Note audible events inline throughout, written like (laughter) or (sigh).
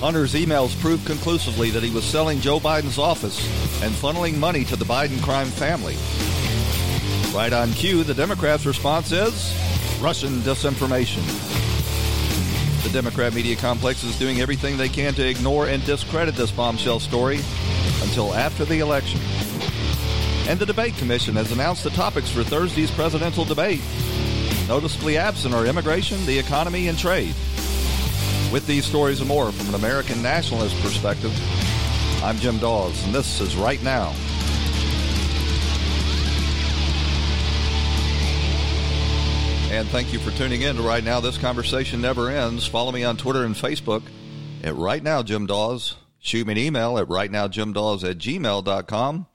Hunter's emails proved conclusively that he was selling Joe Biden's office and funneling money to the Biden crime family. Right on cue, the Democrats' response is Russian disinformation. The Democrat media complex is doing everything they can to ignore and discredit this bombshell story until after the election. And the Debate Commission has announced the topics for Thursday's presidential debate. Noticeably absent are immigration, the economy, and trade. With these stories and more from an American nationalist perspective, I'm Jim Dawes, and this is Right Now. And thank you for tuning in to Right Now. This conversation never ends. Follow me on Twitter and Facebook at Right Now Jim Dawes. Shoot me an email at rightnowjimdawes at gmail.com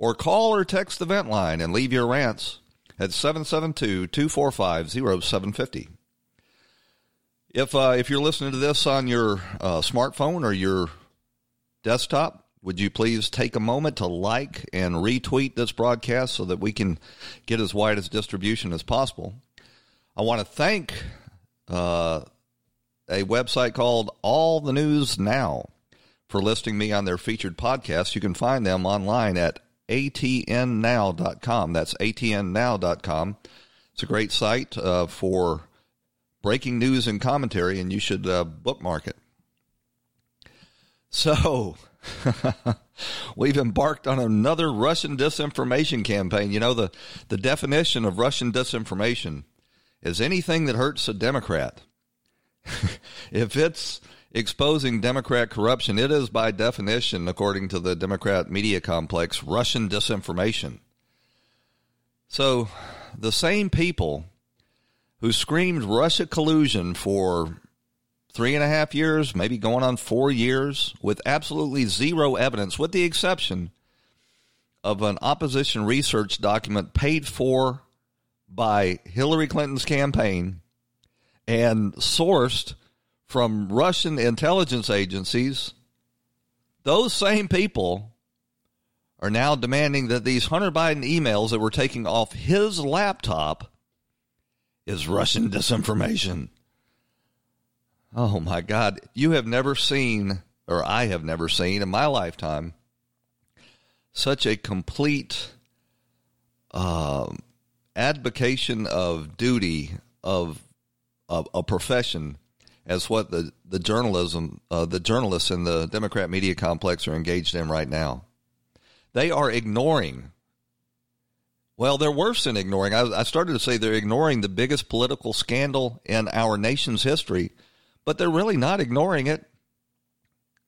or call or text the vent line and leave your rants at 772 245 0750. If uh, if you're listening to this on your uh, smartphone or your desktop, would you please take a moment to like and retweet this broadcast so that we can get as wide as distribution as possible? I want to thank uh, a website called All the News Now for listing me on their featured podcast. You can find them online at atnnow.com. That's atnnow.com. It's a great site uh, for breaking news and commentary, and you should uh, bookmark it. So, (laughs) we've embarked on another Russian disinformation campaign. You know, the, the definition of Russian disinformation is anything that hurts a Democrat. (laughs) if it's exposing Democrat corruption, it is by definition, according to the Democrat media complex, Russian disinformation. So, the same people who screamed Russia collusion for three and a half years, maybe going on four years, with absolutely zero evidence, with the exception of an opposition research document paid for by Hillary Clinton's campaign and sourced from Russian intelligence agencies, those same people are now demanding that these Hunter Biden emails that were taking off his laptop is Russian disinformation. Oh my God. You have never seen, or I have never seen in my lifetime, such a complete uh, advocation of duty of, of a profession as what the, the journalism, uh, the journalists in the Democrat media complex are engaged in right now. They are ignoring well, they're worse than ignoring. I, I, started to say they're ignoring the biggest political scandal in our nation's history, but they're really not ignoring it.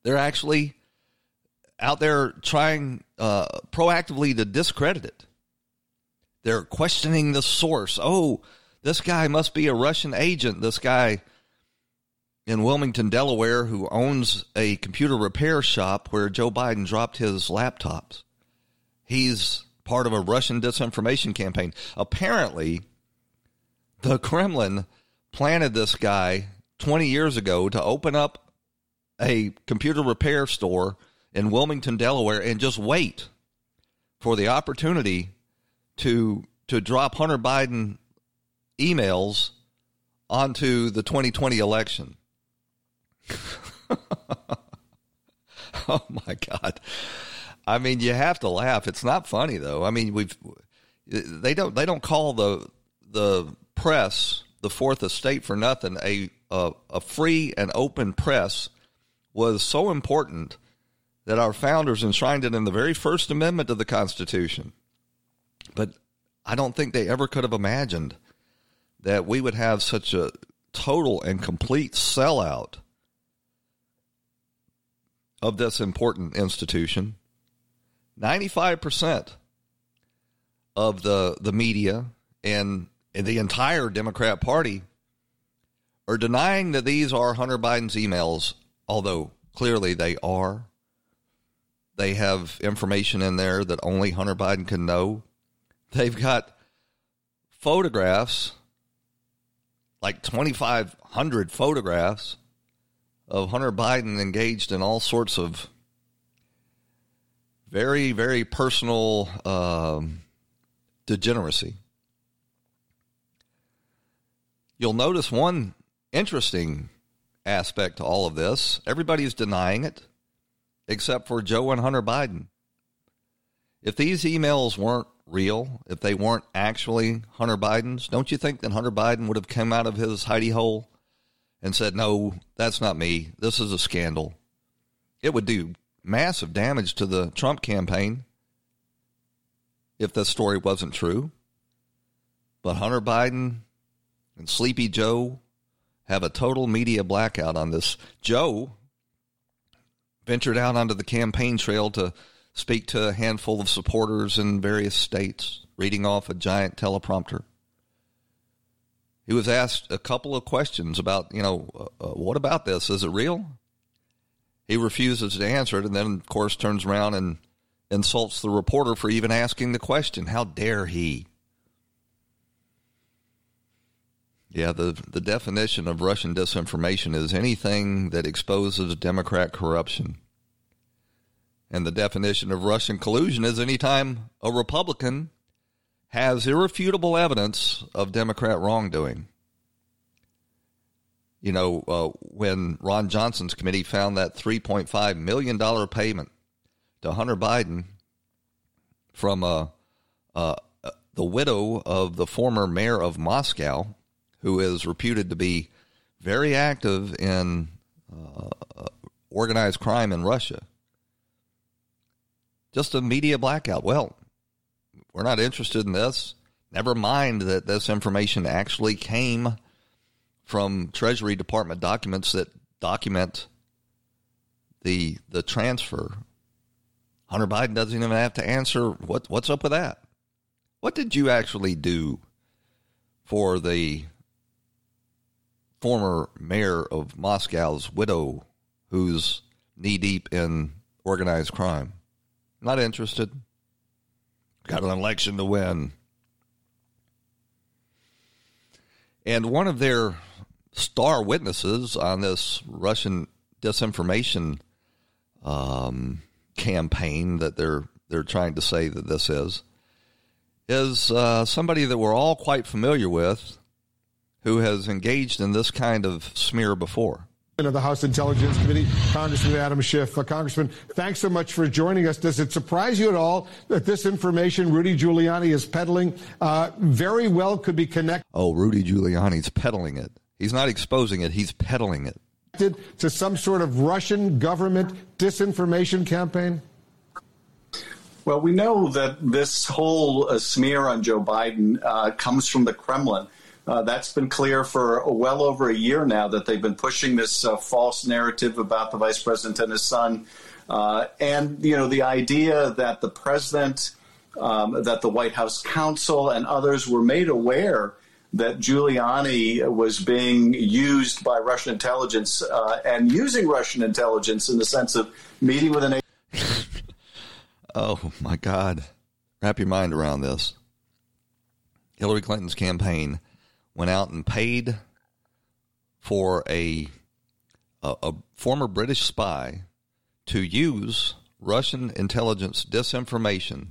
They're actually out there trying uh, proactively to discredit it. They're questioning the source. Oh, this guy must be a Russian agent. This guy in Wilmington, Delaware, who owns a computer repair shop where Joe Biden dropped his laptops. He's part of a Russian disinformation campaign. Apparently, the Kremlin planted this guy 20 years ago to open up a computer repair store in Wilmington, Delaware, and just wait for the opportunity to to drop Hunter Biden emails onto the 2020 election. (laughs) oh my God. I mean, you have to laugh. It's not funny though. I mean, we've they don't they don't call the the press the fourth estate for nothing. A a, a free and open press was so important that our founders enshrined it in the very first amendment of the Constitution. But I don't think they ever could have imagined that we would have such a total and complete sellout of this important institution 95% of the, the media and the entire Democrat Party are denying that these are Hunter Biden's emails, although clearly they are. They have information in there that only Hunter Biden can know. They've got photographs, like 2,500 photographs of Hunter Biden engaged in all sorts of very, very personal um, degeneracy. You'll notice one interesting aspect to all of this. Everybody's denying it except for Joe and Hunter Biden. If these emails weren't real, if they weren't actually Hunter Biden's, don't you think that Hunter Biden would have come out of his hidey hole and said, no, that's not me. This is a scandal? It would do massive damage to the Trump campaign if the story wasn't true. But Hunter Biden and Sleepy Joe have a total media blackout on this. Joe ventured out onto the campaign trail to speak to a handful of supporters in various states, reading off a giant teleprompter. He was asked a couple of questions about, you know, uh, uh what about this? Is it real? He refuses to answer it and then, of course, turns around and insults the reporter for even asking the question. How dare he? Yeah, the, the definition of Russian disinformation is anything that exposes Democrat corruption. And the definition of Russian collusion is anytime a Republican has irrefutable evidence of Democrat wrongdoing you know, uh, when Ron Johnson's committee found that $3.5 million payment to Hunter Biden from uh, uh, the widow of the former mayor of Moscow, who is reputed to be very active in uh, organized crime in Russia. Just a media blackout. Well, we're not interested in this. Never mind that this information actually came from Treasury Department documents that document the the transfer. Hunter Biden doesn't even have to answer what what's up with that. What did you actually do for the former mayor of Moscow's widow who's knee deep in organized crime? Not interested. Got an election to win. And one of their star witnesses on this Russian disinformation um, campaign that they're they're trying to say that this is is uh, somebody that we're all quite familiar with who has engaged in this kind of smear before. Of the House Intelligence Committee, Congressman Adam Schiff. Uh, Congressman, thanks so much for joining us. Does it surprise you at all that this information Rudy Giuliani is peddling uh, very well could be connected? Oh, Rudy Giuliani's peddling it. He's not exposing it, he's peddling it. To some sort of Russian government disinformation campaign? Well, we know that this whole uh, smear on Joe Biden uh, comes from the Kremlin. Uh, that's been clear for well over a year now that they've been pushing this uh, false narrative about the vice president and his son. Uh, and, you know, the idea that the president, um, that the White House counsel, and others were made aware that Giuliani was being used by Russian intelligence uh, and using Russian intelligence in the sense of meeting with an. (laughs) oh my God! Wrap your mind around this. Hillary Clinton's campaign went out and paid for a, a, a former British spy to use Russian intelligence disinformation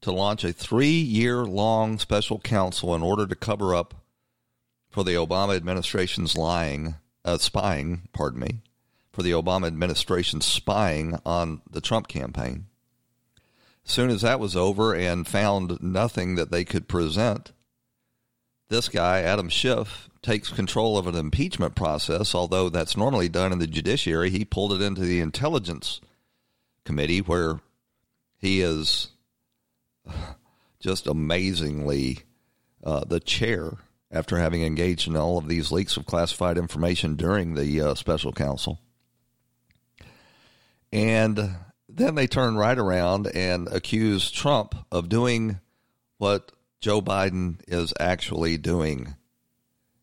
to launch a three year long special counsel in order to cover up for the Obama administration's lying, uh, spying, pardon me, for the Obama administration spying on the Trump campaign. As soon as that was over and found nothing that they could present, this guy, Adam Schiff, takes control of an impeachment process, although that's normally done in the judiciary. He pulled it into the intelligence committee where he is just amazingly uh, the chair after having engaged in all of these leaks of classified information during the uh, special counsel. And then they turn right around and accuse Trump of doing what Joe Biden is actually doing,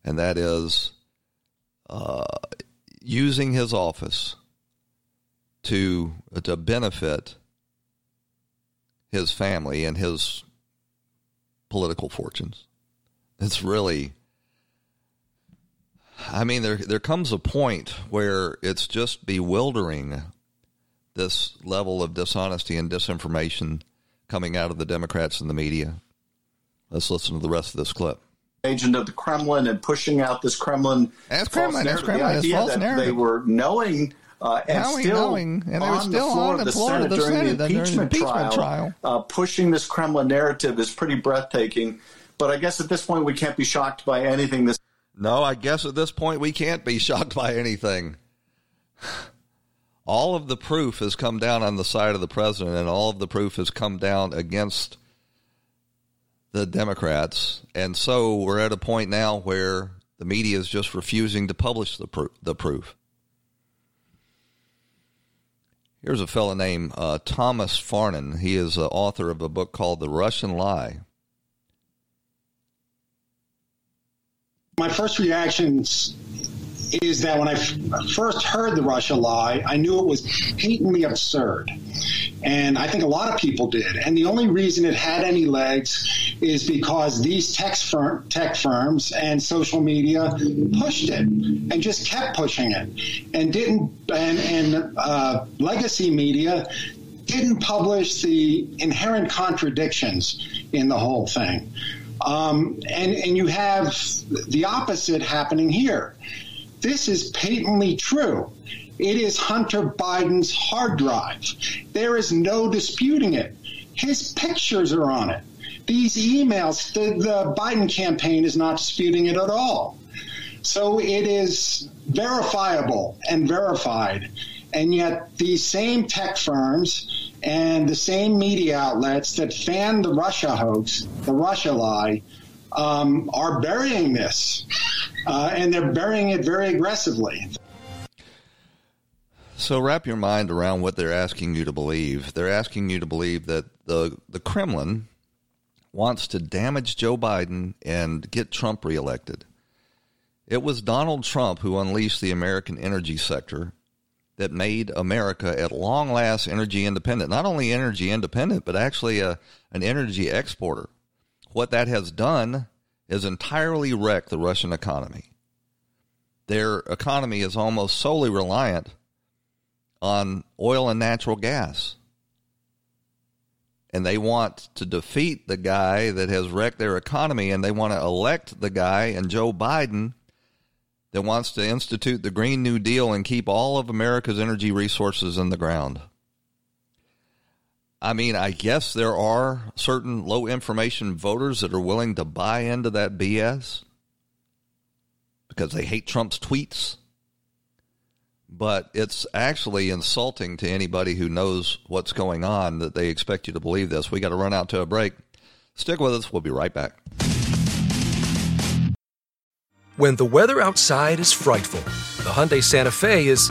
and that is uh, using his office to to benefit his family and his political fortunes. It's really I mean there there comes a point where it's just bewildering this level of dishonesty and disinformation coming out of the Democrats and the media. Let's listen to the rest of this clip. Agent of the Kremlin and pushing out this Kremlin. That's Kremlin. That's Kremlin. The idea false that narrative. they were knowing uh, and Knowing, still knowing, and they were on still the floor on of the the floor of Senate the during Senate the during the impeachment, impeachment trial, trial. Uh, pushing this Kremlin narrative is pretty breathtaking. But I guess at this point we can't be shocked by anything this No, I guess at this point we can't be shocked by anything. All of the proof has come down on the side of the president, and all of the proof has come down against the Democrats. And so we're at a point now where the media is just refusing to publish the, pro- the proof. Here's a fellow named uh, Thomas Farnan. He is the author of a book called The Russian Lie. my first reactions is that when I f- first heard the Russia lie, I knew it was patently absurd. And I think a lot of people did. And the only reason it had any legs is because these tech, firm, tech firms and social media pushed it and just kept pushing it and didn't, and, and uh, legacy media didn't publish the inherent contradictions in the whole thing. Um, and, and you have the opposite happening here. This is patently true. It is Hunter Biden's hard drive. There is no disputing it. His pictures are on it. These emails, the, the Biden campaign is not disputing it at all. So it is verifiable and verified. And yet, these same tech firms and the same media outlets that fan the Russia hoax, the Russia lie, um, are burying this. Uh, and they're burying it very aggressively. So wrap your mind around what they're asking you to believe. They're asking you to believe that the the Kremlin wants to damage Joe Biden and get Trump reelected. It was Donald Trump who unleashed the American energy sector that made America at long last energy independent. Not only energy independent, but actually a, an energy exporter. What that has done is entirely wrecked the Russian economy. Their economy is almost solely reliant on oil and natural gas. And they want to defeat the guy that has wrecked their economy, and they want to elect the guy and Joe Biden that wants to institute the Green New Deal and keep all of America's energy resources in the ground. I mean, I guess there are certain low information voters that are willing to buy into that BS because they hate Trump's tweets. But it's actually insulting to anybody who knows what's going on that they expect you to believe this. We got to run out to a break. Stick with us. We'll be right back. When the weather outside is frightful, the Hyundai Santa Fe is,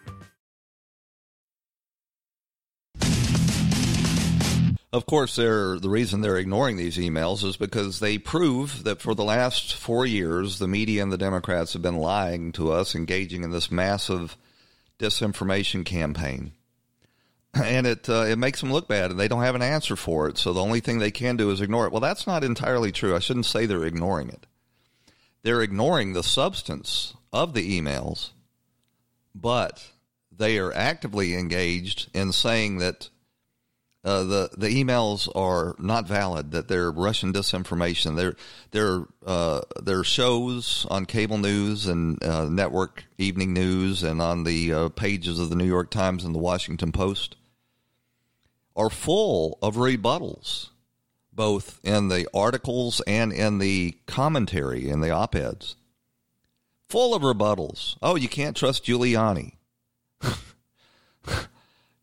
Of course, the reason they're ignoring these emails is because they prove that for the last four years, the media and the Democrats have been lying to us, engaging in this massive disinformation campaign. (clears throat) And it uh, it makes them look bad, and they don't have an answer for it. So the only thing they can do is ignore it. Well, that's not entirely true. I shouldn't say they're ignoring it. They're ignoring the substance of the emails, but they are actively engaged in saying that uh, the the emails are not valid. That they're Russian disinformation. They're they're uh, they're shows on cable news and uh, network evening news and on the uh, pages of the New York Times and the Washington Post are full of rebuttals, both in the articles and in the commentary in the op eds. full of rebuttals. Oh, you can't trust Giuliani. (laughs)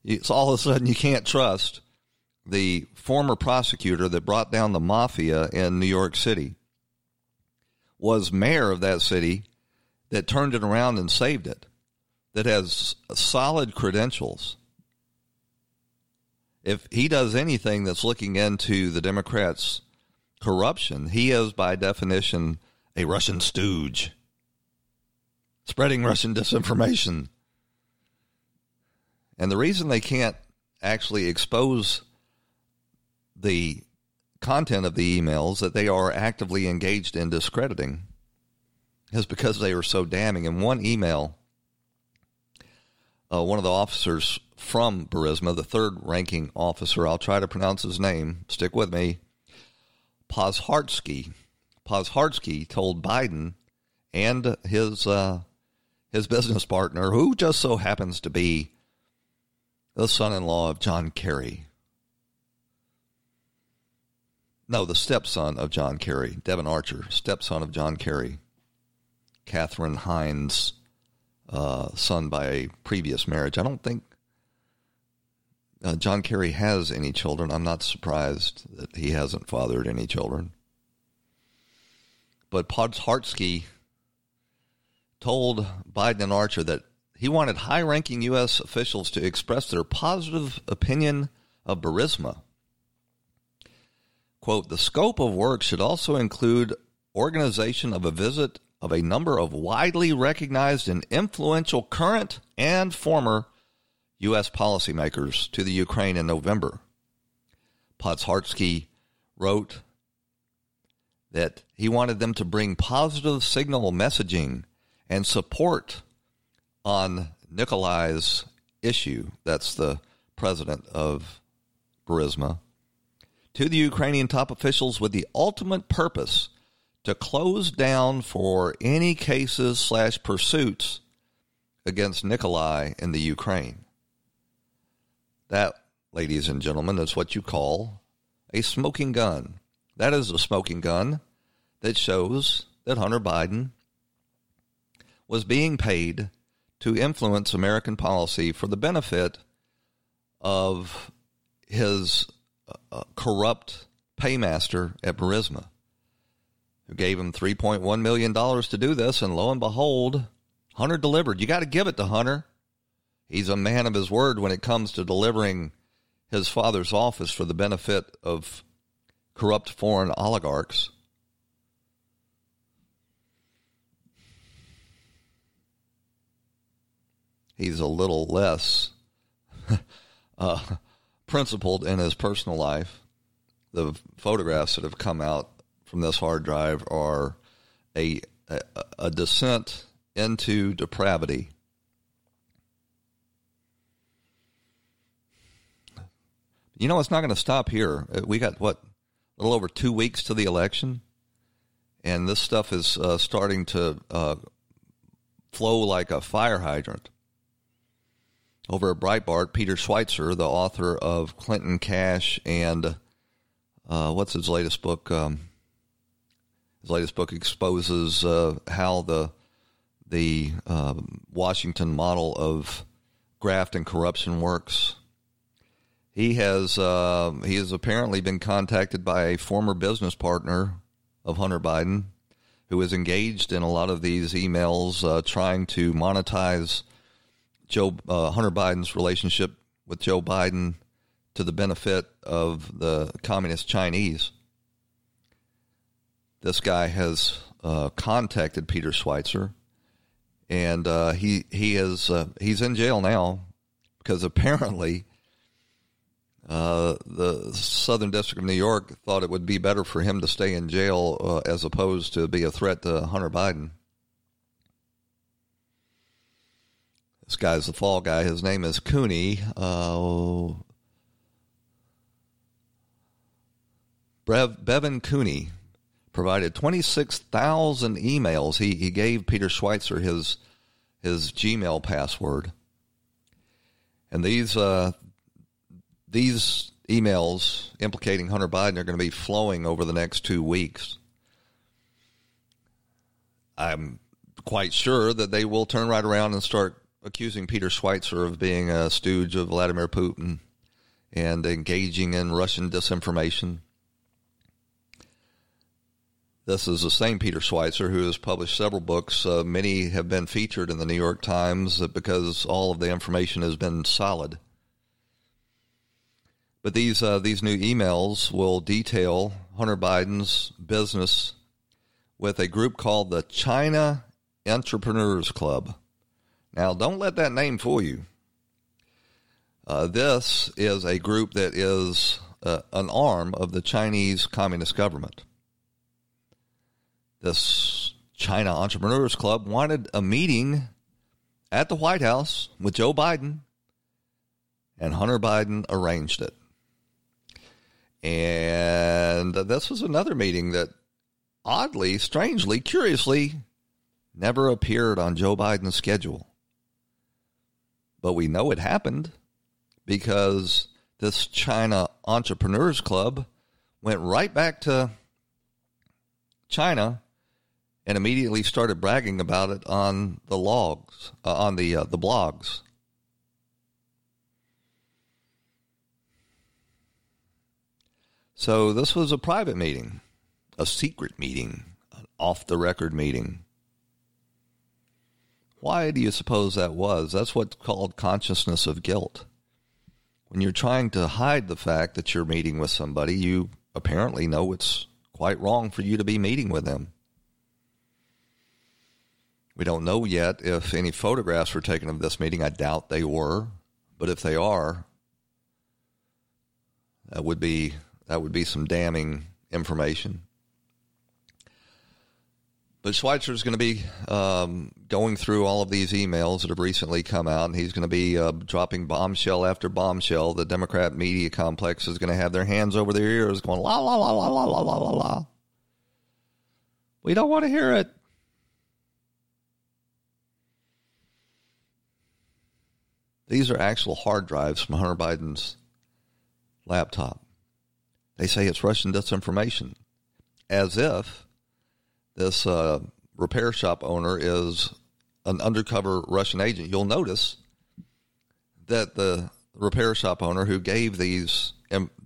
it's all of a sudden you can't trust the former prosecutor that brought down the mafia in New York City was mayor of that city that turned it around and saved it that has solid credentials if he does anything that's looking into the Democrats' corruption, he is by definition a Russian stooge, spreading Russian disinformation. And the reason they can't actually expose the content of the emails that they are actively engaged in discrediting is because they are so damning. In one email, uh, one of the officers from Burisma, the third ranking officer, I'll try to pronounce his name, stick with me, Pozharskyi. Pozharskyi told Biden and his uh, his business partner, who just so happens to be the son-in-law of John Kerry. No, the stepson of John Kerry, Devon Archer, stepson of John Kerry, Catherine Heinz' uh, son by a previous marriage. I don't think uh, John Kerry has any children. I'm not surprised that he hasn't fathered any children. But Podhartsky told Biden and Archer that he wanted high ranking U.S. officials to express their positive opinion of Burisma. Quote, the scope of work should also include organization of a visit of a number of widely recognized and influential current and former U.S. policymakers to the Ukraine in November. Podhartsky wrote that he wanted them to bring positive signal messaging and support on Nikolai's issue, that's the president of Burisma, to the Ukrainian top officials with the ultimate purpose to close down for any cases slash pursuits against Nikolai in the Ukraine. That, ladies and gentlemen, is what you call a smoking gun. That is a smoking gun that shows that Hunter Biden was being paid to influence American policy for the benefit of his corrupt paymaster at Burisma, who gave him $3.1 million to do this. And lo and behold, Hunter delivered. You got to give it to Hunter. He's a man of his word when it comes to delivering his father's office for the benefit of corrupt foreign oligarchs. He's a little less (laughs) uh, principled in his personal life. The photographs that have come out from this hard drive are a, a, a descent into depravity You know, it's not going to stop here. Uh, we got, what, a little over two weeks to the election? And this stuff is uh, starting to uh, flow like a fire hydrant. Over at Breitbart, Peter Schweizer, the author of Clinton Cash and uh, what's his latest book? Um, his latest book exposes uh, how the the uh, Washington model of graft and corruption works he has uh, he has apparently been contacted by a former business partner of Hunter Biden, who is engaged in a lot of these emails, uh, trying to monetize Joe uh, Hunter Biden's relationship with Joe Biden to the benefit of the communist Chinese. This guy has uh, contacted Peter Schweizer, and uh, he he is uh, he's in jail now because apparently uh, the Southern District of New York thought it would be better for him to stay in jail uh, as opposed to be a threat to Hunter Biden. This guy's the fall guy. His name is Cooney. Uh, Brev, Bevan Cooney provided 26,000 emails. He, he gave Peter Schweizer his, his Gmail password. And these uh, these emails implicating Hunter Biden are going to be flowing over the next two weeks. I'm quite sure that they will turn right around and start accusing Peter Schweizer of being a stooge of Vladimir Putin and engaging in Russian disinformation. This is the same Peter Schweizer who has published several books. Uh, many have been featured in the New York Times because all of the information has been solid. But these uh, these new emails will detail Hunter Biden's business with a group called the China Entrepreneurs Club. Now, don't let that name fool you. Uh, this is a group that is uh, an arm of the Chinese Communist government. This China Entrepreneurs Club wanted a meeting at the White House with Joe Biden, and Hunter Biden arranged it. And this was another meeting that oddly, strangely, curiously, never appeared on Joe Biden's schedule. But we know it happened because this China Entrepreneurs Club went right back to China and immediately started bragging about it on the logs, uh, on the uh, the blogs. So this was a private meeting, a secret meeting, an off the record meeting. Why do you suppose that was? That's what's called consciousness of guilt. When you're trying to hide the fact that you're meeting with somebody, you apparently know it's quite wrong for you to be meeting with them. We don't know yet if any photographs were taken of this meeting. I doubt they were, but if they are, that would be that would be some damning information. But Schweizer is going to be um, going through all of these emails that have recently come out, and he's going to be uh, dropping bombshell after bombshell. The Democrat media complex is going to have their hands over their ears, going la la la la la la la la la. We don't want to hear it. These are actual hard drives from Hunter Biden's laptop. They say it's Russian disinformation, as if this uh, repair shop owner is an undercover Russian agent. You'll notice that the repair shop owner who gave these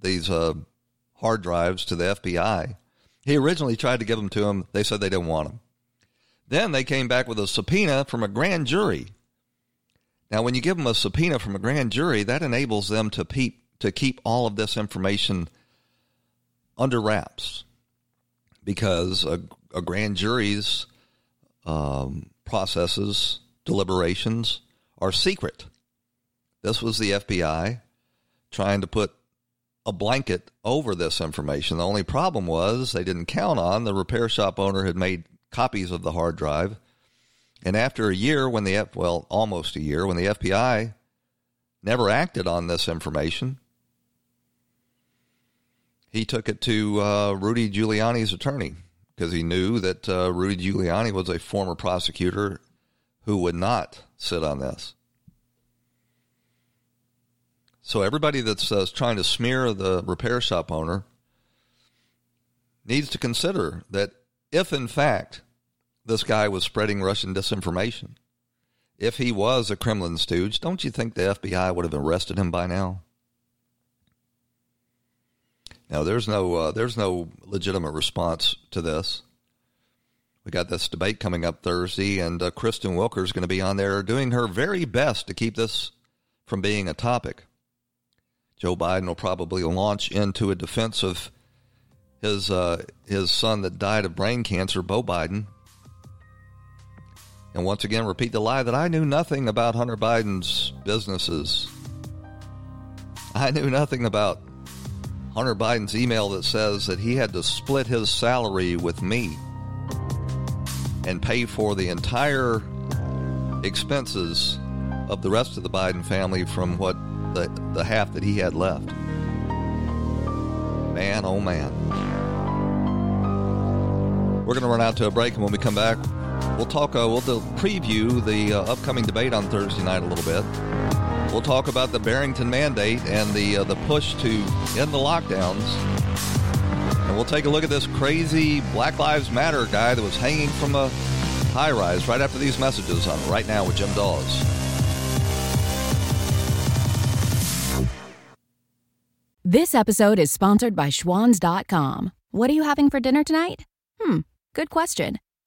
these uh, hard drives to the FBI, he originally tried to give them to him. They said they didn't want them. Then they came back with a subpoena from a grand jury now, when you give them a subpoena from a grand jury, that enables them to, peep, to keep all of this information under wraps because a, a grand jury's um, processes, deliberations are secret. This was the FBI trying to put a blanket over this information. The only problem was they didn't count on the repair shop owner had made copies of the hard drive and after a year, when the well, almost a year, when the FBI never acted on this information, he took it to uh, Rudy Giuliani's attorney because he knew that uh, Rudy Giuliani was a former prosecutor who would not sit on this. So everybody that's uh, trying to smear the repair shop owner needs to consider that if, in fact, this guy was spreading Russian disinformation. If he was a Kremlin stooge, don't you think the FBI would have arrested him by now? Now, there's no uh, there's no legitimate response to this. We got this debate coming up Thursday, and uh, Kristen Welker is going to be on there doing her very best to keep this from being a topic. Joe Biden will probably launch into a defense of his uh, his son that died of brain cancer, Beau Biden, and once again repeat the lie that I knew nothing about Hunter Biden's businesses. I knew nothing about Hunter Biden's email that says that he had to split his salary with me and pay for the entire expenses of the rest of the Biden family from what the, the half that he had left. Man, oh man. We're going to run out to a break, and when we come back, We'll talk. Uh, we'll preview the uh, upcoming debate on Thursday night a little bit. We'll talk about the Barrington mandate and the uh, the push to end the lockdowns. And we'll take a look at this crazy Black Lives Matter guy that was hanging from a High Rise right after these messages on Right Now with Jim Dawes. This episode is sponsored by Schwans.com. What are you having for dinner tonight? Hmm, good question.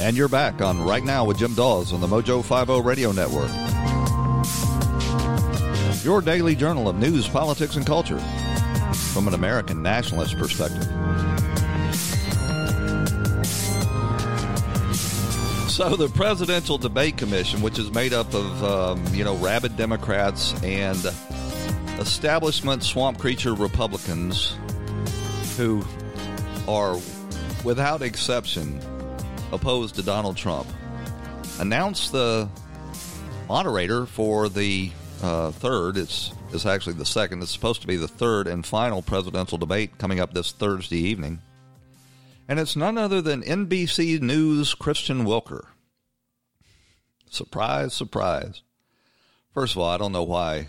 And you're back on Right Now with Jim Dawes on the Mojo 50 Radio Network. Your daily journal of news, politics, and culture from an American nationalist perspective. So the Presidential Debate Commission, which is made up of um, you know rabid Democrats and establishment swamp creature Republicans, who are without exception opposed to Donald Trump, announced the moderator for the uh, third. It's it's actually the second. It's supposed to be the third and final presidential debate coming up this Thursday evening. And it's none other than NBC News' Kristen Welker. Surprise, surprise. First of all, I don't know why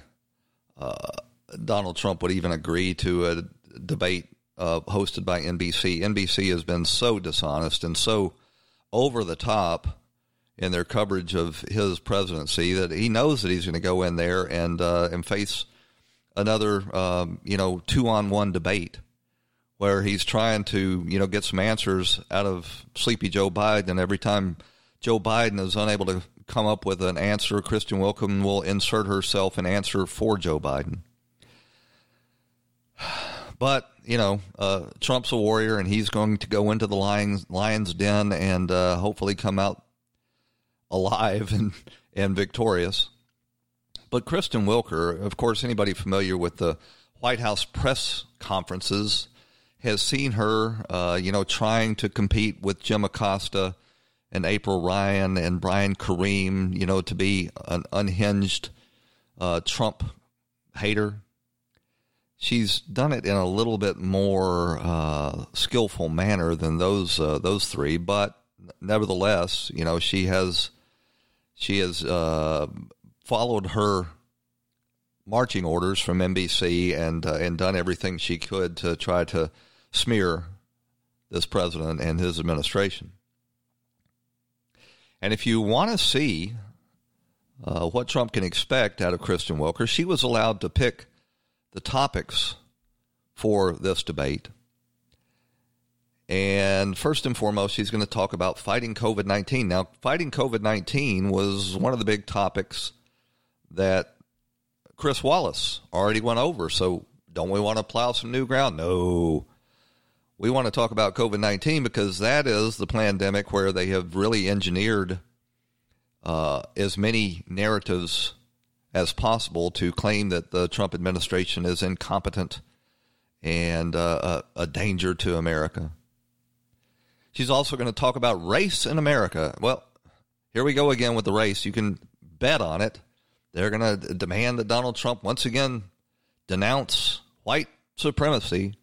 uh, Donald Trump would even agree to a debate uh, hosted by NBC. NBC has been so dishonest and so over the top in their coverage of his presidency that he knows that he's going to go in there and uh, and face another um, you know two on one debate where he's trying to you know get some answers out of sleepy Joe Biden. And every time Joe Biden is unable to come up with an answer Kristen Welker will insert herself an answer for Joe Biden but you know, uh, Trump's a warrior, and he's going to go into the lions lion's den and uh, hopefully come out alive (laughs) and and victorious. But Kristen Welker, of course, anybody familiar with the White House press conferences has seen her, uh, you know, trying to compete with Jim Acosta and April Ryan and Brian Karem, you know, to be an unhinged uh, Trump hater she's done it in a little bit more uh, skillful manner than those uh, those three, but nevertheless, you know, she has she has uh, followed her marching orders from NBC and uh, and done everything she could to try to smear this president and his administration. And if you want to see uh, what Trump can expect out of Kristen Welker, she was allowed to pick the topics for this debate. And first and foremost, he's going to talk about fighting COVID 19. Now, fighting COVID 19 was one of the big topics that Chris Wallace already went over. So, don't we want to plow some new ground? No. We want to talk about COVID 19 because that is the pandemic where they have really engineered uh, as many narratives as possible to claim that the Trump administration is incompetent and uh, a, a danger to America. She's also going to talk about race in America. Well, here we go again with the race. You can bet on it. They're going to demand that Donald Trump once again denounce white supremacy.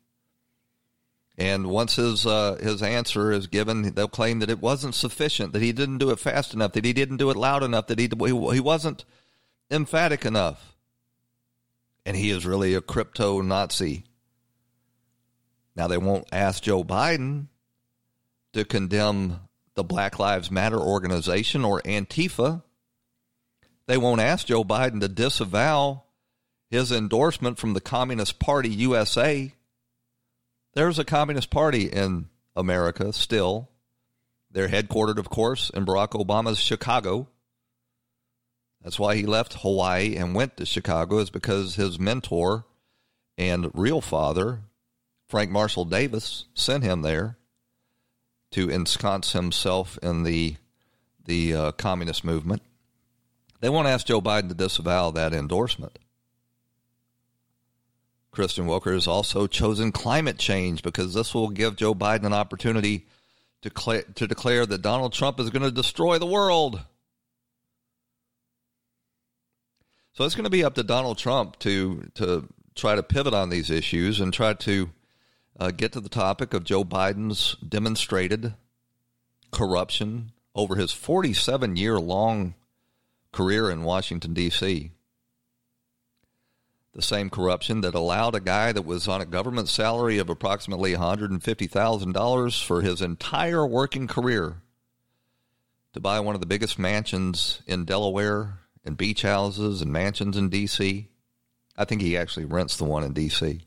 And once his uh, his answer is given, they'll claim that it wasn't sufficient, that he didn't do it fast enough, that he didn't do it loud enough, that he he wasn't emphatic enough. And he is really a crypto Nazi. Now, they won't ask Joe Biden to condemn the Black Lives Matter organization or Antifa. They won't ask Joe Biden to disavow his endorsement from the Communist Party USA. There's a Communist Party in America still. They're headquartered, of course, in Barack Obama's Chicago. That's why he left Hawaii and went to Chicago, is because his mentor and real father, Frank Marshall Davis, sent him there to ensconce himself in the the uh, communist movement. They won't ask Joe Biden to disavow that endorsement. Kristen Welker has also chosen climate change because this will give Joe Biden an opportunity declare, to declare that Donald Trump is going to destroy the world. So it's going to be up to Donald Trump to to try to pivot on these issues and try to uh, get to the topic of Joe Biden's demonstrated corruption over his 47 year long career in Washington, D.C. The same corruption that allowed a guy that was on a government salary of approximately $150,000 for his entire working career to buy one of the biggest mansions in Delaware and beach houses and mansions in D.C. I think he actually rents the one in D.C.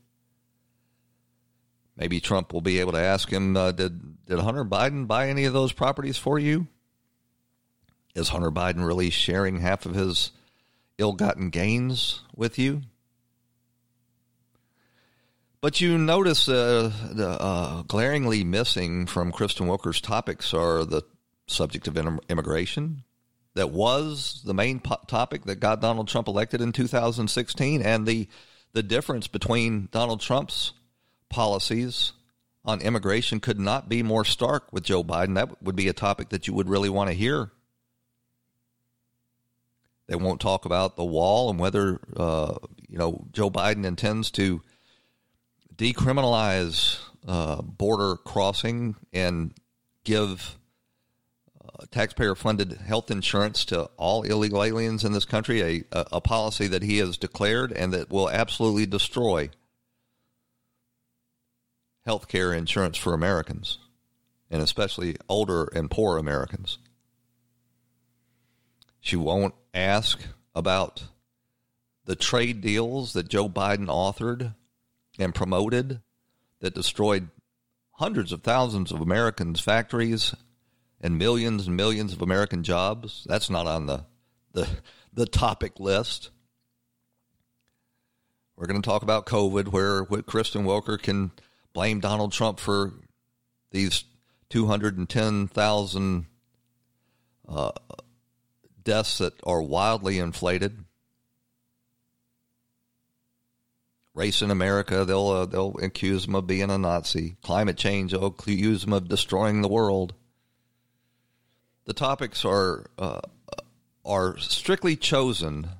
Maybe Trump will be able to ask him, uh, did, did Hunter Biden buy any of those properties for you? Is Hunter Biden really sharing half of his ill gotten gains with you? But you notice uh, the uh, glaringly missing from Kristen Welker's topics are the subject of immigration, that was the main po- topic that got Donald Trump elected in 2016, and the the difference between Donald Trump's policies on immigration could not be more stark with Joe Biden. That would be a topic that you would really want to hear. They won't talk about the wall and whether uh, you know Joe Biden intends to decriminalize uh, border crossing and give taxpayer funded health insurance to all illegal aliens in this country, a, a, policy that he has declared and that will absolutely destroy health care insurance for Americans, and especially older and poor Americans. She won't ask about the trade deals that Joe Biden authored and promoted that destroyed hundreds of thousands of Americans' factories and millions and millions of American jobs. That's not on the the, the topic list. We're going to talk about COVID, where, Kristen Welker can blame Donald Trump for these 210,000 uh, deaths that are wildly inflated. Race in America, they'll uh, they'll accuse him of being a Nazi. Climate change, they'll accuse him of destroying the world. The topics are uh, are strictly chosen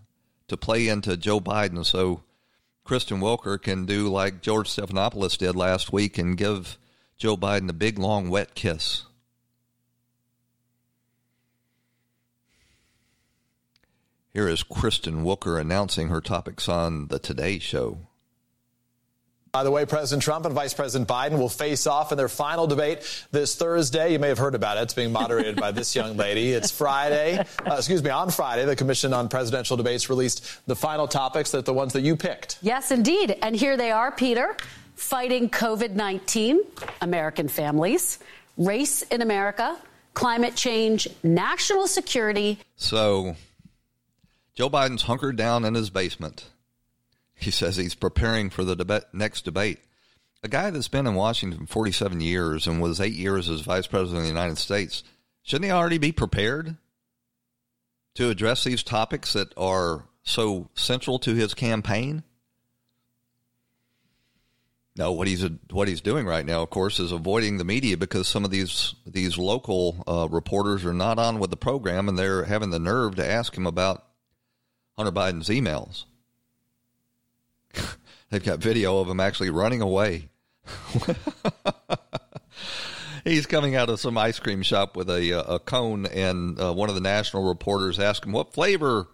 to play into Joe Biden, so Kristen Welker can do like George Stephanopoulos did last week and give Joe Biden a big, long, wet kiss. Here is Kristen Welker announcing her topics on the Today Show. By the way, President Trump and Vice President Biden will face off in their final debate this Thursday. You may have heard about it. It's being moderated by this young lady. It's Friday. Uh, excuse me, on Friday, the Commission on Presidential Debates released the final topics that the ones that you picked. Yes, indeed. And here they are, Peter. Fighting COVID 19, American families, race in America, climate change, national security. So, Joe Biden's hunkered down in his basement he says he's preparing for the next debate. A guy that's been in Washington 47 years and was eight years as vice president of the United States, shouldn't he already be prepared to address these topics that are so central to his campaign? No, what he's what he's doing right now, of course, is avoiding the media because some of these these local uh, reporters are not on with the program, and they're having the nerve to ask him about Hunter Biden's emails. (laughs) They've got video of him actually running away. (laughs) He's coming out of some ice cream shop with a, a cone, and uh, one of the national reporters asked him what flavor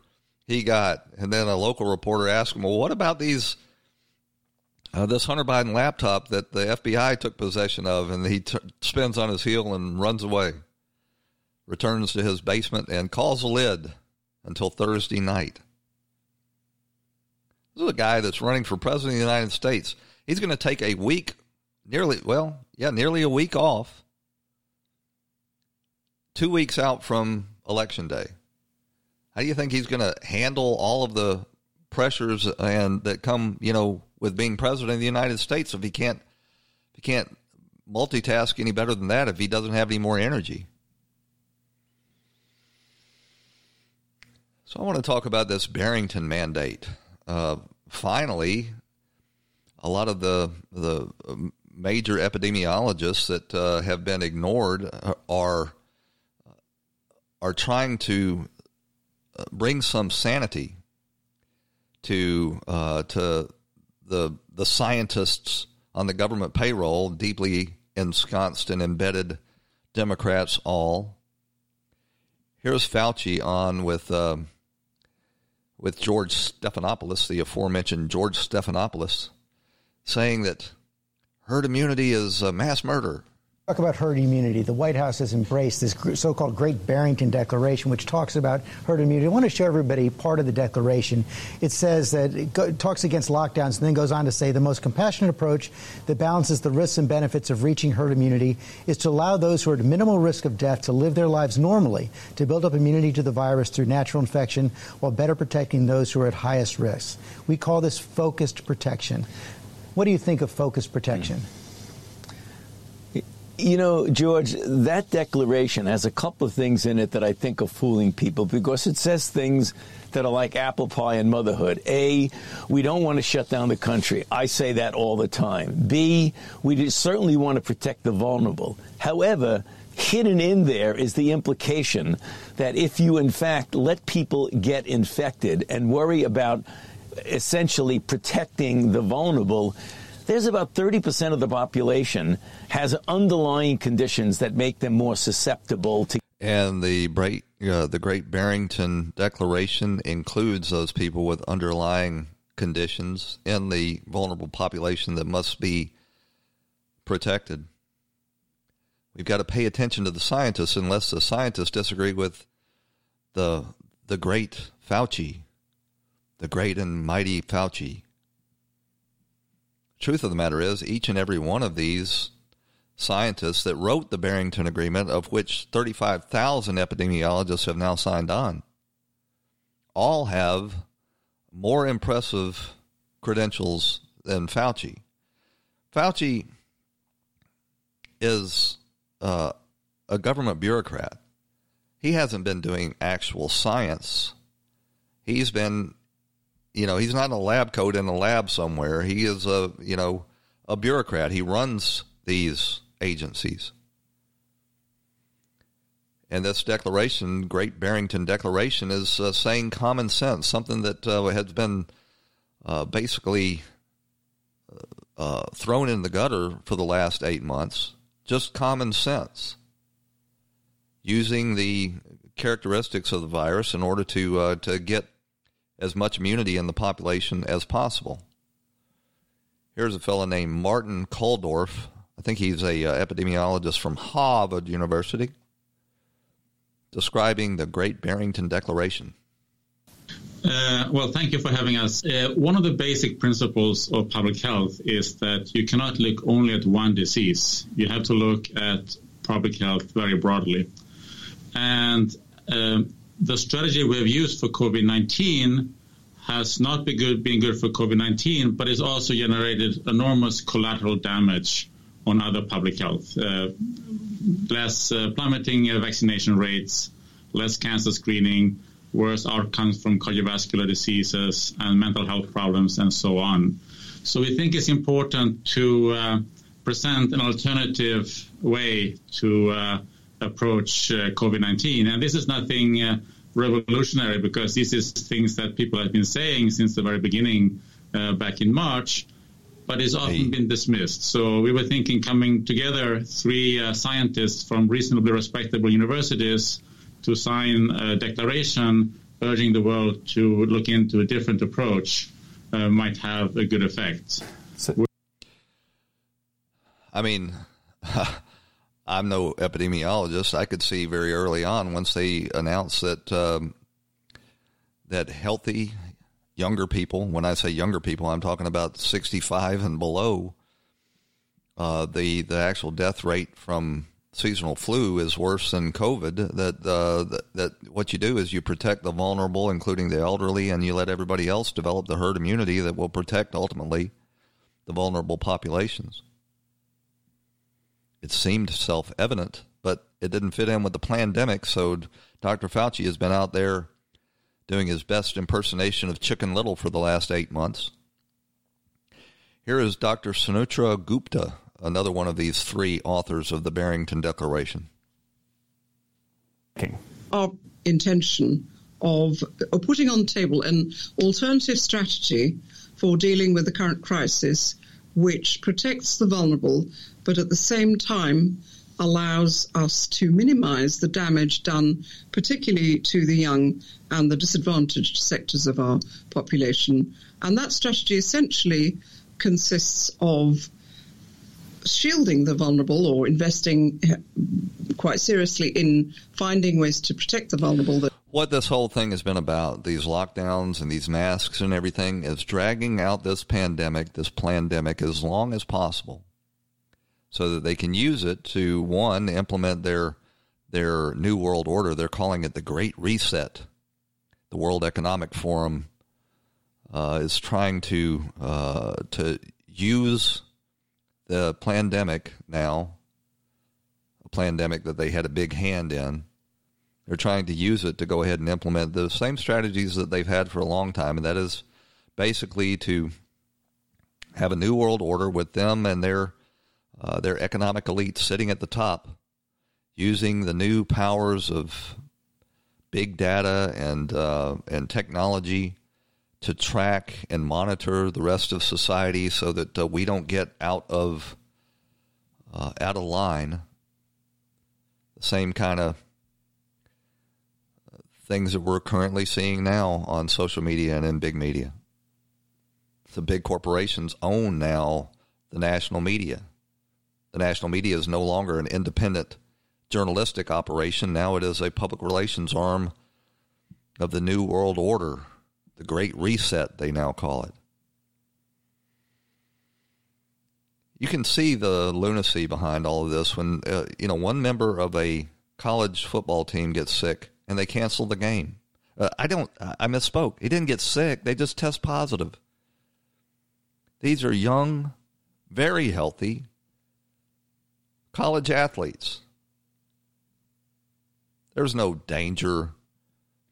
he got, and then a local reporter asked him, "Well, what about these uh, this Hunter Biden laptop that the FBI took possession of?" And he t- spins on his heel and runs away, returns to his basement, and calls a lid until Thursday night. This is a guy that's running for president of the United States. He's going to take a week, nearly, well, yeah, nearly a week off, two weeks out from election day. How do you think he's going to handle all of the pressures and that come, you know, with being president of the United States if he can't, if he can't multitask any better than that if he doesn't have any more energy? So I want to talk about this Barrington mandate uh, finally, a lot of the the major epidemiologists that uh, have been ignored are are trying to uh, bring some sanity to uh, to the the scientists on the government payroll, deeply ensconced and embedded Democrats all. Here's Fauci on with uh, with George Stephanopoulos, the aforementioned George Stephanopoulos, saying that herd immunity is a mass murder. Talk about herd immunity. The White House has embraced this so-called Great Barrington Declaration, which talks about herd immunity. I want to show everybody part of the declaration. It says that it, go, talks against lockdowns and then goes on to say the most compassionate approach that balances the risks and benefits of reaching herd immunity is to allow those who are at minimal risk of death to live their lives normally, to build up immunity to the virus through natural infection while better protecting those who are at highest risk. We call this focused protection. What do you think of focused protection? Mm. You know, George, that declaration has a couple of things in it that I think are fooling people because it says things that are like apple pie and motherhood. A, we don't want to shut down the country. I say that all the time. B, we certainly want to protect the vulnerable. However, hidden in there is the implication that if you, in fact, let people get infected and worry about essentially protecting the vulnerable, there's about 30% of the population has underlying conditions that make them more susceptible to. And the great, uh, the Great Barrington Declaration includes those people with underlying conditions in the vulnerable population that must be protected. We've got to pay attention to the scientists unless the scientists disagree with the the great Fauci, the great and mighty Fauci truth of the matter is, each and every one of these scientists that wrote the Barrington Agreement, of which 35,000 epidemiologists have now signed on, all have more impressive credentials than Fauci. Fauci is uh, a government bureaucrat. He hasn't been doing actual science. He's been you know, he's not in a lab coat in a lab somewhere. He is a, you know, a bureaucrat. He runs these agencies. And this declaration, Great Barrington Declaration, is uh, saying common sense, something that uh, has been uh, basically uh, thrown in the gutter for the last eight months. Just common sense. Using the characteristics of the virus in order to uh, to get as much immunity in the population as possible. Here's a fellow named Martin Kulldorff. I think he's a uh, epidemiologist from Harvard University, describing the Great Barrington Declaration. Uh, well, thank you for having us. Uh, one of the basic principles of public health is that you cannot look only at one disease. You have to look at public health very broadly. And um, the strategy we have used for COVID-19 has not been good, been good for COVID-19, but it's also generated enormous collateral damage on other public health. Uh, less uh, plummeting uh, vaccination rates, less cancer screening, worse outcomes from cardiovascular diseases and mental health problems, and so on. So we think it's important to uh, present an alternative way to uh, approach uh, COVID-19. And this is nothing uh, revolutionary because this is things that people have been saying since the very beginning uh, back in March, but it's often been dismissed. So we were thinking coming together, three uh, scientists from reasonably respectable universities to sign a declaration urging the world to look into a different approach uh, might have a good effect. So- I mean, (laughs) I'm no epidemiologist. I could see very early on once they announced that um, that healthy younger people. When I say younger people, I'm talking about 65 and below. Uh, the the actual death rate from seasonal flu is worse than COVID. That, uh, that that what you do is you protect the vulnerable, including the elderly, and you let everybody else develop the herd immunity that will protect ultimately the vulnerable populations it seemed self evident, but it didn't fit in with the pandemic. So Dr. Fauci has been out there doing his best impersonation of Chicken Little for the last eight months. Here is Dr. Sunetra Gupta, another one of these three authors of the Barrington Declaration. Our intention of, of putting on the table an alternative strategy for dealing with the current crisis, which protects the vulnerable, but at the same time allows us to minimize the damage done, particularly to the young and the disadvantaged sectors of our population. And that strategy essentially consists of shielding the vulnerable or investing quite seriously in finding ways to protect the vulnerable. What this whole thing has been about, these lockdowns and these masks and everything, is dragging out this pandemic, this pandemic, as long as possible so that they can use it to one implement their their new world order. They're calling it the Great Reset. The World Economic Forum uh, is trying to uh, to use the pandemic now, a pandemic that they had a big hand in. They're trying to use it to go ahead and implement the same strategies that they've had for a long time, and that is basically to have a new world order with them and their uh, their economic elite sitting at the top, using the new powers of big data and uh, and technology to track and monitor the rest of society, so that uh, we don't get out of uh, out of line. The same kind of things that we're currently seeing now on social media and in big media. The big corporations own now the national media. The national media is no longer an independent journalistic operation. Now it is a public relations arm of the New World Order, the Great Reset, they now call it. You can see the lunacy behind all of this when, uh, you know, one member of a college football team gets sick and they cancel the game. Uh, I don't, I misspoke. He didn't get sick, they just test positive. These are young, very healthy, college athletes. There's no danger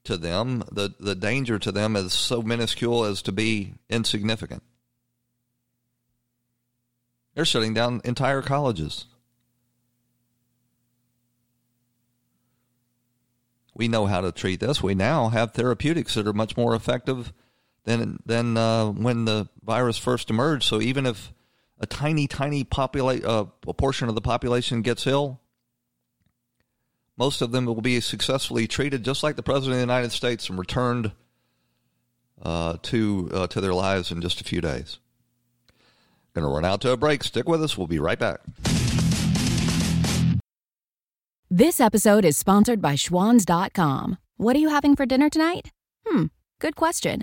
to them. The, the danger to them is so minuscule as to be insignificant. They're shutting down entire colleges. We know how to treat this. We now have therapeutics that are much more effective than than uh, when the virus first emerged. So even if a tiny, tiny popula- uh, a portion of the population gets ill, most of them will be successfully treated, just like the president of the United States, and returned uh, to uh, to their lives in just a few days. Going to run out to a break. Stick with us. We'll be right back. This episode is sponsored by Schwans.com. What are you having for dinner tonight? Hmm, good question.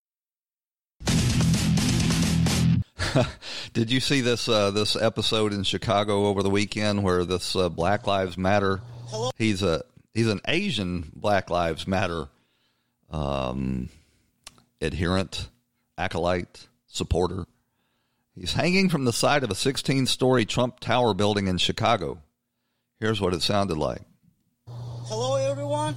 (laughs) Did you see this uh, this episode in Chicago over the weekend where this uh, Black Lives Matter? Hello? He's a he's an Asian Black Lives Matter um, adherent, acolyte, supporter. He's hanging from the side of a 16 story Trump Tower building in Chicago. Here's what it sounded like. Hello, everyone.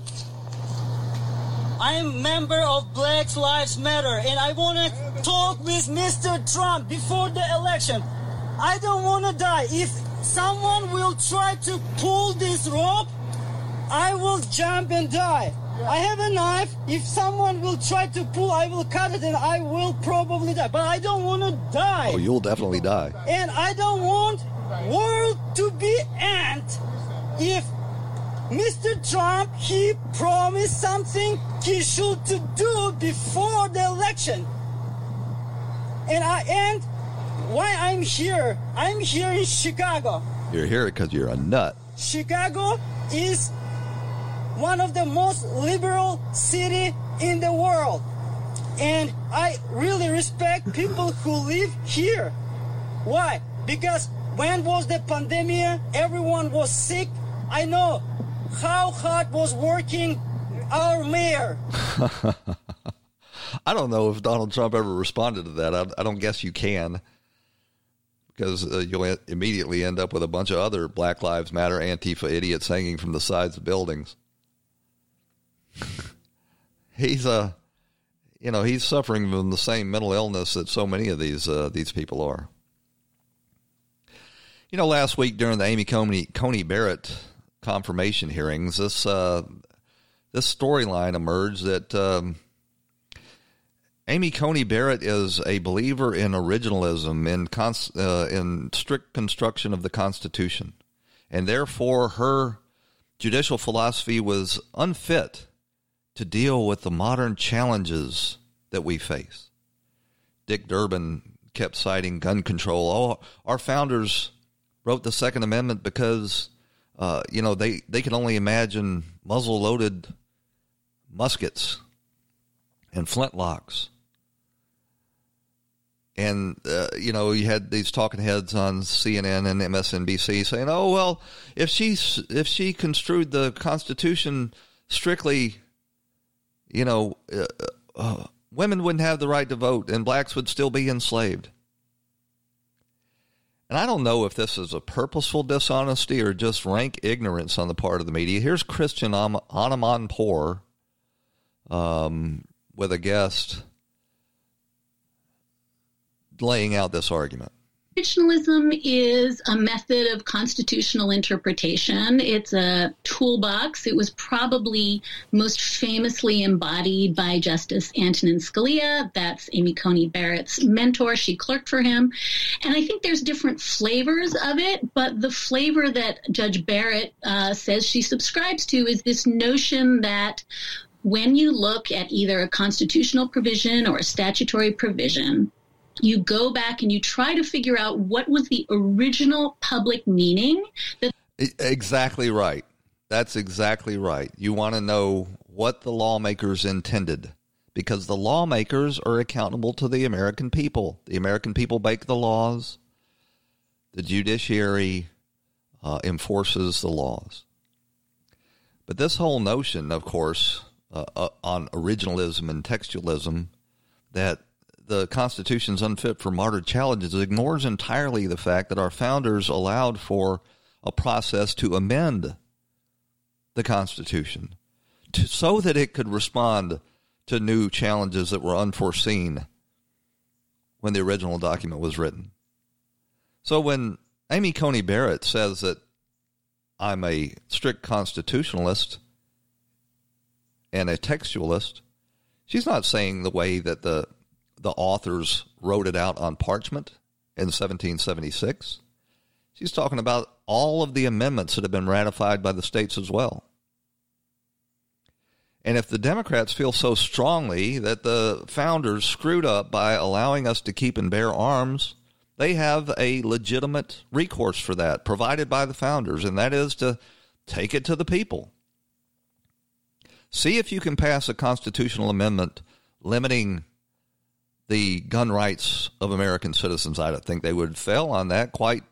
I am member of Black Lives Matter, and I want to talk with Mr. Trump before the election. I don't want to die. If someone will try to pull this rope, I will jump and die. I have a knife. If someone will try to pull, I will cut it and I will probably die. But I don't want to die. Oh, you'll definitely die. And I don't want world to be end. If Mr. Trump, he promised something he should do before the election. And I and why I'm here? I'm here in Chicago. You're here because you're a nut. Chicago is one of the most liberal city in the world. And I really respect people who live here. Why? Because when was the pandemic, everyone was sick. I know how hard was working our mayor. (laughs) I don't know if Donald Trump ever responded to that. I, I don't guess you can because uh, you'll immediately end up with a bunch of other Black Lives Matter Antifa idiots hanging from the sides of buildings. (laughs) he's a, uh, you know, he's suffering from the same mental illness that so many of these uh, these people are. You know, last week during the Amy Coney, Coney Barrett confirmation hearings, this uh, this storyline emerged that um, Amy Coney Barrett is a believer in originalism, in cons- uh, in strict construction of the Constitution, and therefore her judicial philosophy was unfit to deal with the modern challenges that we face. Dick Durbin kept citing gun control. Our founders wrote the Second Amendment because, uh, you know, they, they could only imagine muzzle loaded muskets and flintlocks. And, uh, you know, you had these talking heads on CNN and MSNBC saying, oh, well, if she, if she construed the Constitution strictly you know, uh, uh, women wouldn't have the right to vote and blacks would still be enslaved. And I don't know if this is a purposeful dishonesty or just rank ignorance on the part of the media. Here's Christiane Amanpour um, with a guest laying out this argument. Constitutionalism is a method of constitutional interpretation. It's a toolbox. It was probably most famously embodied by Justice Antonin Scalia. That's Amy Coney Barrett's mentor. She clerked for him. And I think there's different flavors of it, but the flavor that Judge Barrett uh, says she subscribes to is this notion that when you look at either a constitutional provision or a statutory provision, you go back and you try to figure out what was the original public meaning that exactly right. That's exactly right. You want to know what the lawmakers intended because the lawmakers are accountable to the american people. The american people make the laws. The judiciary uh, enforces the laws. But this whole notion of course uh, uh, on originalism and textualism that the Constitution's unfit for modern challenges ignores entirely the fact that our founders allowed for a process to amend the Constitution to, so that it could respond to new challenges that were unforeseen when the original document was written. So when Amy Coney Barrett says that I'm a strict constitutionalist and a textualist, she's not saying the way that the the authors wrote it out on parchment in 1776. She's talking about all of the amendments that have been ratified by the states as well. And if the Democrats feel so strongly that the founders screwed up by allowing us to keep and bear arms, they have a legitimate recourse for that provided by the founders, and that is to take it to the people. See if you can pass a constitutional amendment limiting the gun rights of American citizens. I don't think they would fail on that quite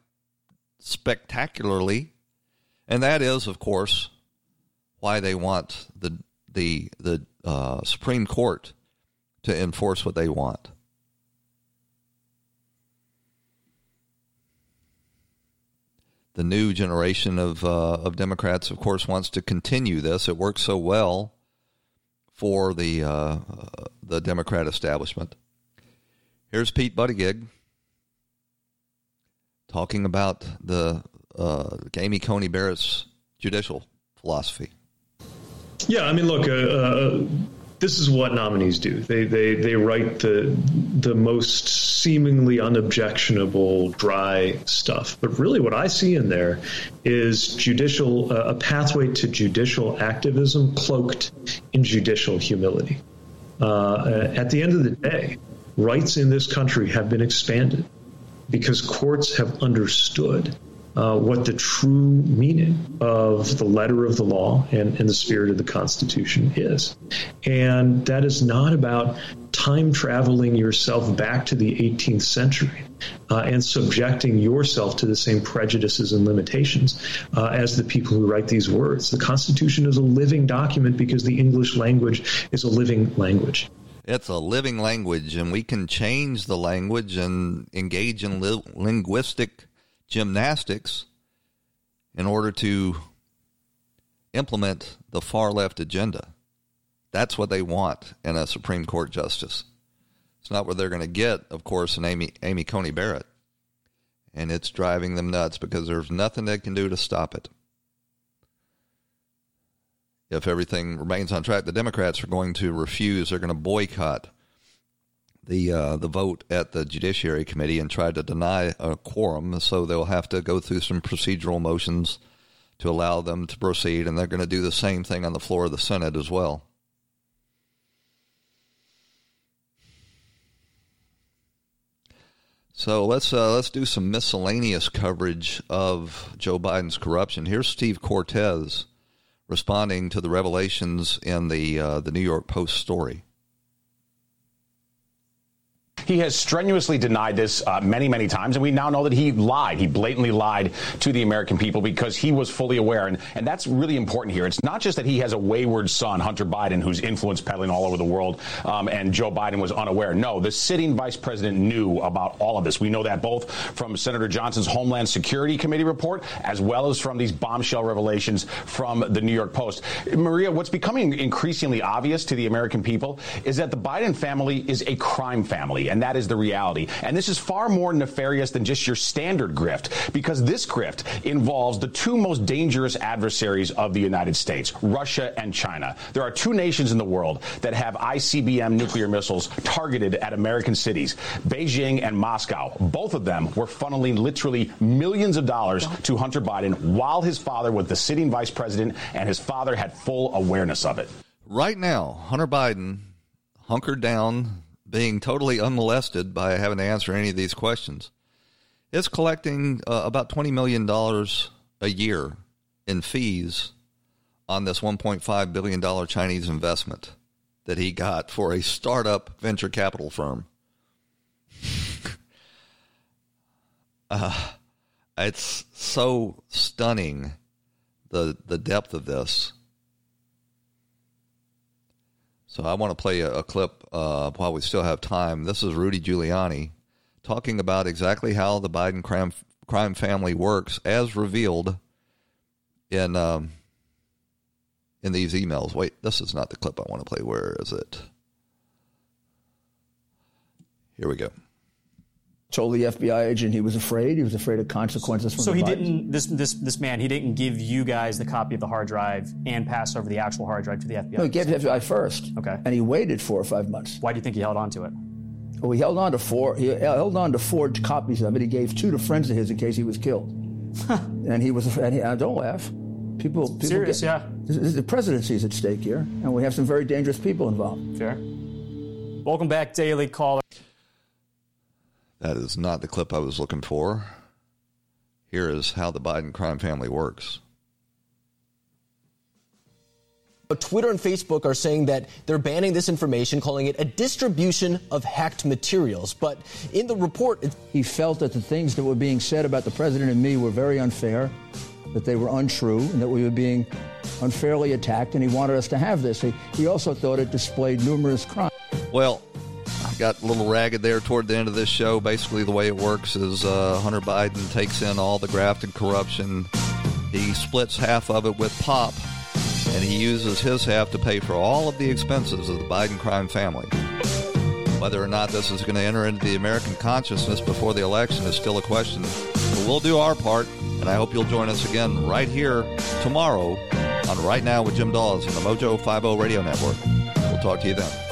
spectacularly. And that is, of course, why they want the the the uh, Supreme Court to enforce what they want. The new generation of uh, of Democrats, of course, wants to continue this. It works so well for the uh, the Democrat establishment. Here's Pete Buttigieg talking about the uh, Amy Coney Barrett's judicial philosophy. Yeah, I mean, look, uh, uh, this is what nominees do. They they they write the the most seemingly unobjectionable, dry stuff. But really, what I see in there is judicial uh, a pathway to judicial activism cloaked in judicial humility. Uh, at the end of the day, rights in this country have been expanded because courts have understood uh, what the true meaning of the letter of the law and, and the spirit of the Constitution is. And that is not about time traveling yourself back to the 18th century uh, and subjecting yourself to the same prejudices and limitations uh, as the people who write these words. The Constitution is a living document because the English language is a living language. It's a living language, and we can change the language and engage in li- linguistic gymnastics in order to implement the far left agenda. That's what they want in a Supreme Court justice. It's not what they're going to get, of course, in Amy, Amy Coney Barrett. And it's driving them nuts because there's nothing they can do to stop it. If everything remains on track, the Democrats are going to refuse, they're going to boycott the uh, the vote at the Judiciary Committee and try to deny a quorum. So they'll have to go through some procedural motions to allow them to proceed, and they're going to do the same thing on the floor of the Senate as well. So let's uh, let's do some miscellaneous coverage of Joe Biden's corruption. Here's Steve Cortes responding to the revelations in the uh, the New York Post story. He has strenuously denied this uh, many, many times, and we now know that he lied. He blatantly lied to the American people because he was fully aware. And, and that's really important here. It's not just that he has a wayward son, Hunter Biden, who's influence peddling all over the world, um, and Joe Biden was unaware. No, the sitting vice president knew about all of this. We know that both from Senator Johnson's Homeland Security Committee report as well as from these bombshell revelations from the New York Post. Maria, what's becoming increasingly obvious to the American people is that the Biden family is a crime family and that is the reality. And this is far more nefarious than just your standard grift, because this grift involves the two most dangerous adversaries of the United States, Russia and China. There are two nations in the world that have ICBM nuclear missiles targeted at American cities, Beijing and Moscow. Both of them were funneling literally millions of dollars to Hunter Biden while his father was the sitting vice president and his father had full awareness of it. Right now, Hunter Biden hunkered down being totally unmolested by having to answer any of these questions, is collecting uh, about $20 million a year in fees on this $1.5 billion Chinese investment that he got for a startup venture capital firm. (laughs) uh, it's so stunning the the depth of this so I want to play a, a clip uh, while we still have time. This is Rudy Giuliani talking about exactly how the Biden crime crime family works, as revealed in um, in these emails. Wait, this is not the clip I want to play. Where is it? Here we go told the FBI agent he was afraid. He was afraid of consequences from so he didn't this this this man he didn't give you guys the copy of the hard drive and pass over the actual hard drive to the FBI. No, he gave it to the FBI first. Okay, and he waited four or five months. Why do you think he held on to it? Well, he held on to four. He held on to four copies of it. He gave two to friends of his in case he was killed. and he was. And he, uh, don't laugh. People. people Serious, get, yeah. The presidency is at stake here, and we have some very dangerous people involved. Fair. Welcome back, Daily Caller. That is not the clip I was looking for. Here is how the Biden crime family works. Twitter and Facebook are saying that they're banning this information, calling it a distribution of hacked materials. But in the report, he felt that the things that were being said about the president and me were very unfair, that they were untrue, and that we were being unfairly attacked, and he wanted us to have this. He, he also thought it displayed numerous crimes. Well, got a little ragged there toward the end of this show. Basically, the way it works is uh, Hunter Biden takes in all the graft and corruption. He splits half of it with Pop, and he uses his half to pay for all of the expenses of the Biden crime family. Whether or not this is going to enter into the American consciousness before the election is still a question. But we'll do our part, and I hope you'll join us again right here tomorrow on Right Now with Jim Daws on the Mojo 50 Radio Network. We'll talk to you then.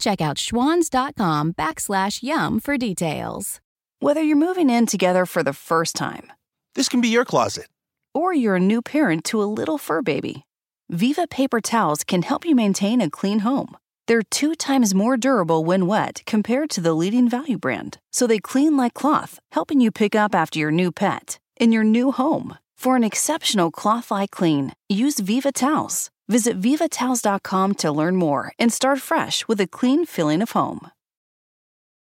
Check out schwans.com backslash YUM for details. Whether you're moving in together for the first time, this can be your closet, or you're a new parent to a little fur baby, Viva paper towels can help you maintain a clean home. They're two times more durable when wet compared to the leading value brand, so they clean like cloth, helping you pick up after your new pet in your new home. For an exceptional cloth like clean, use Viva Towels. Visit vivatowels.com to learn more and start fresh with a clean feeling of home.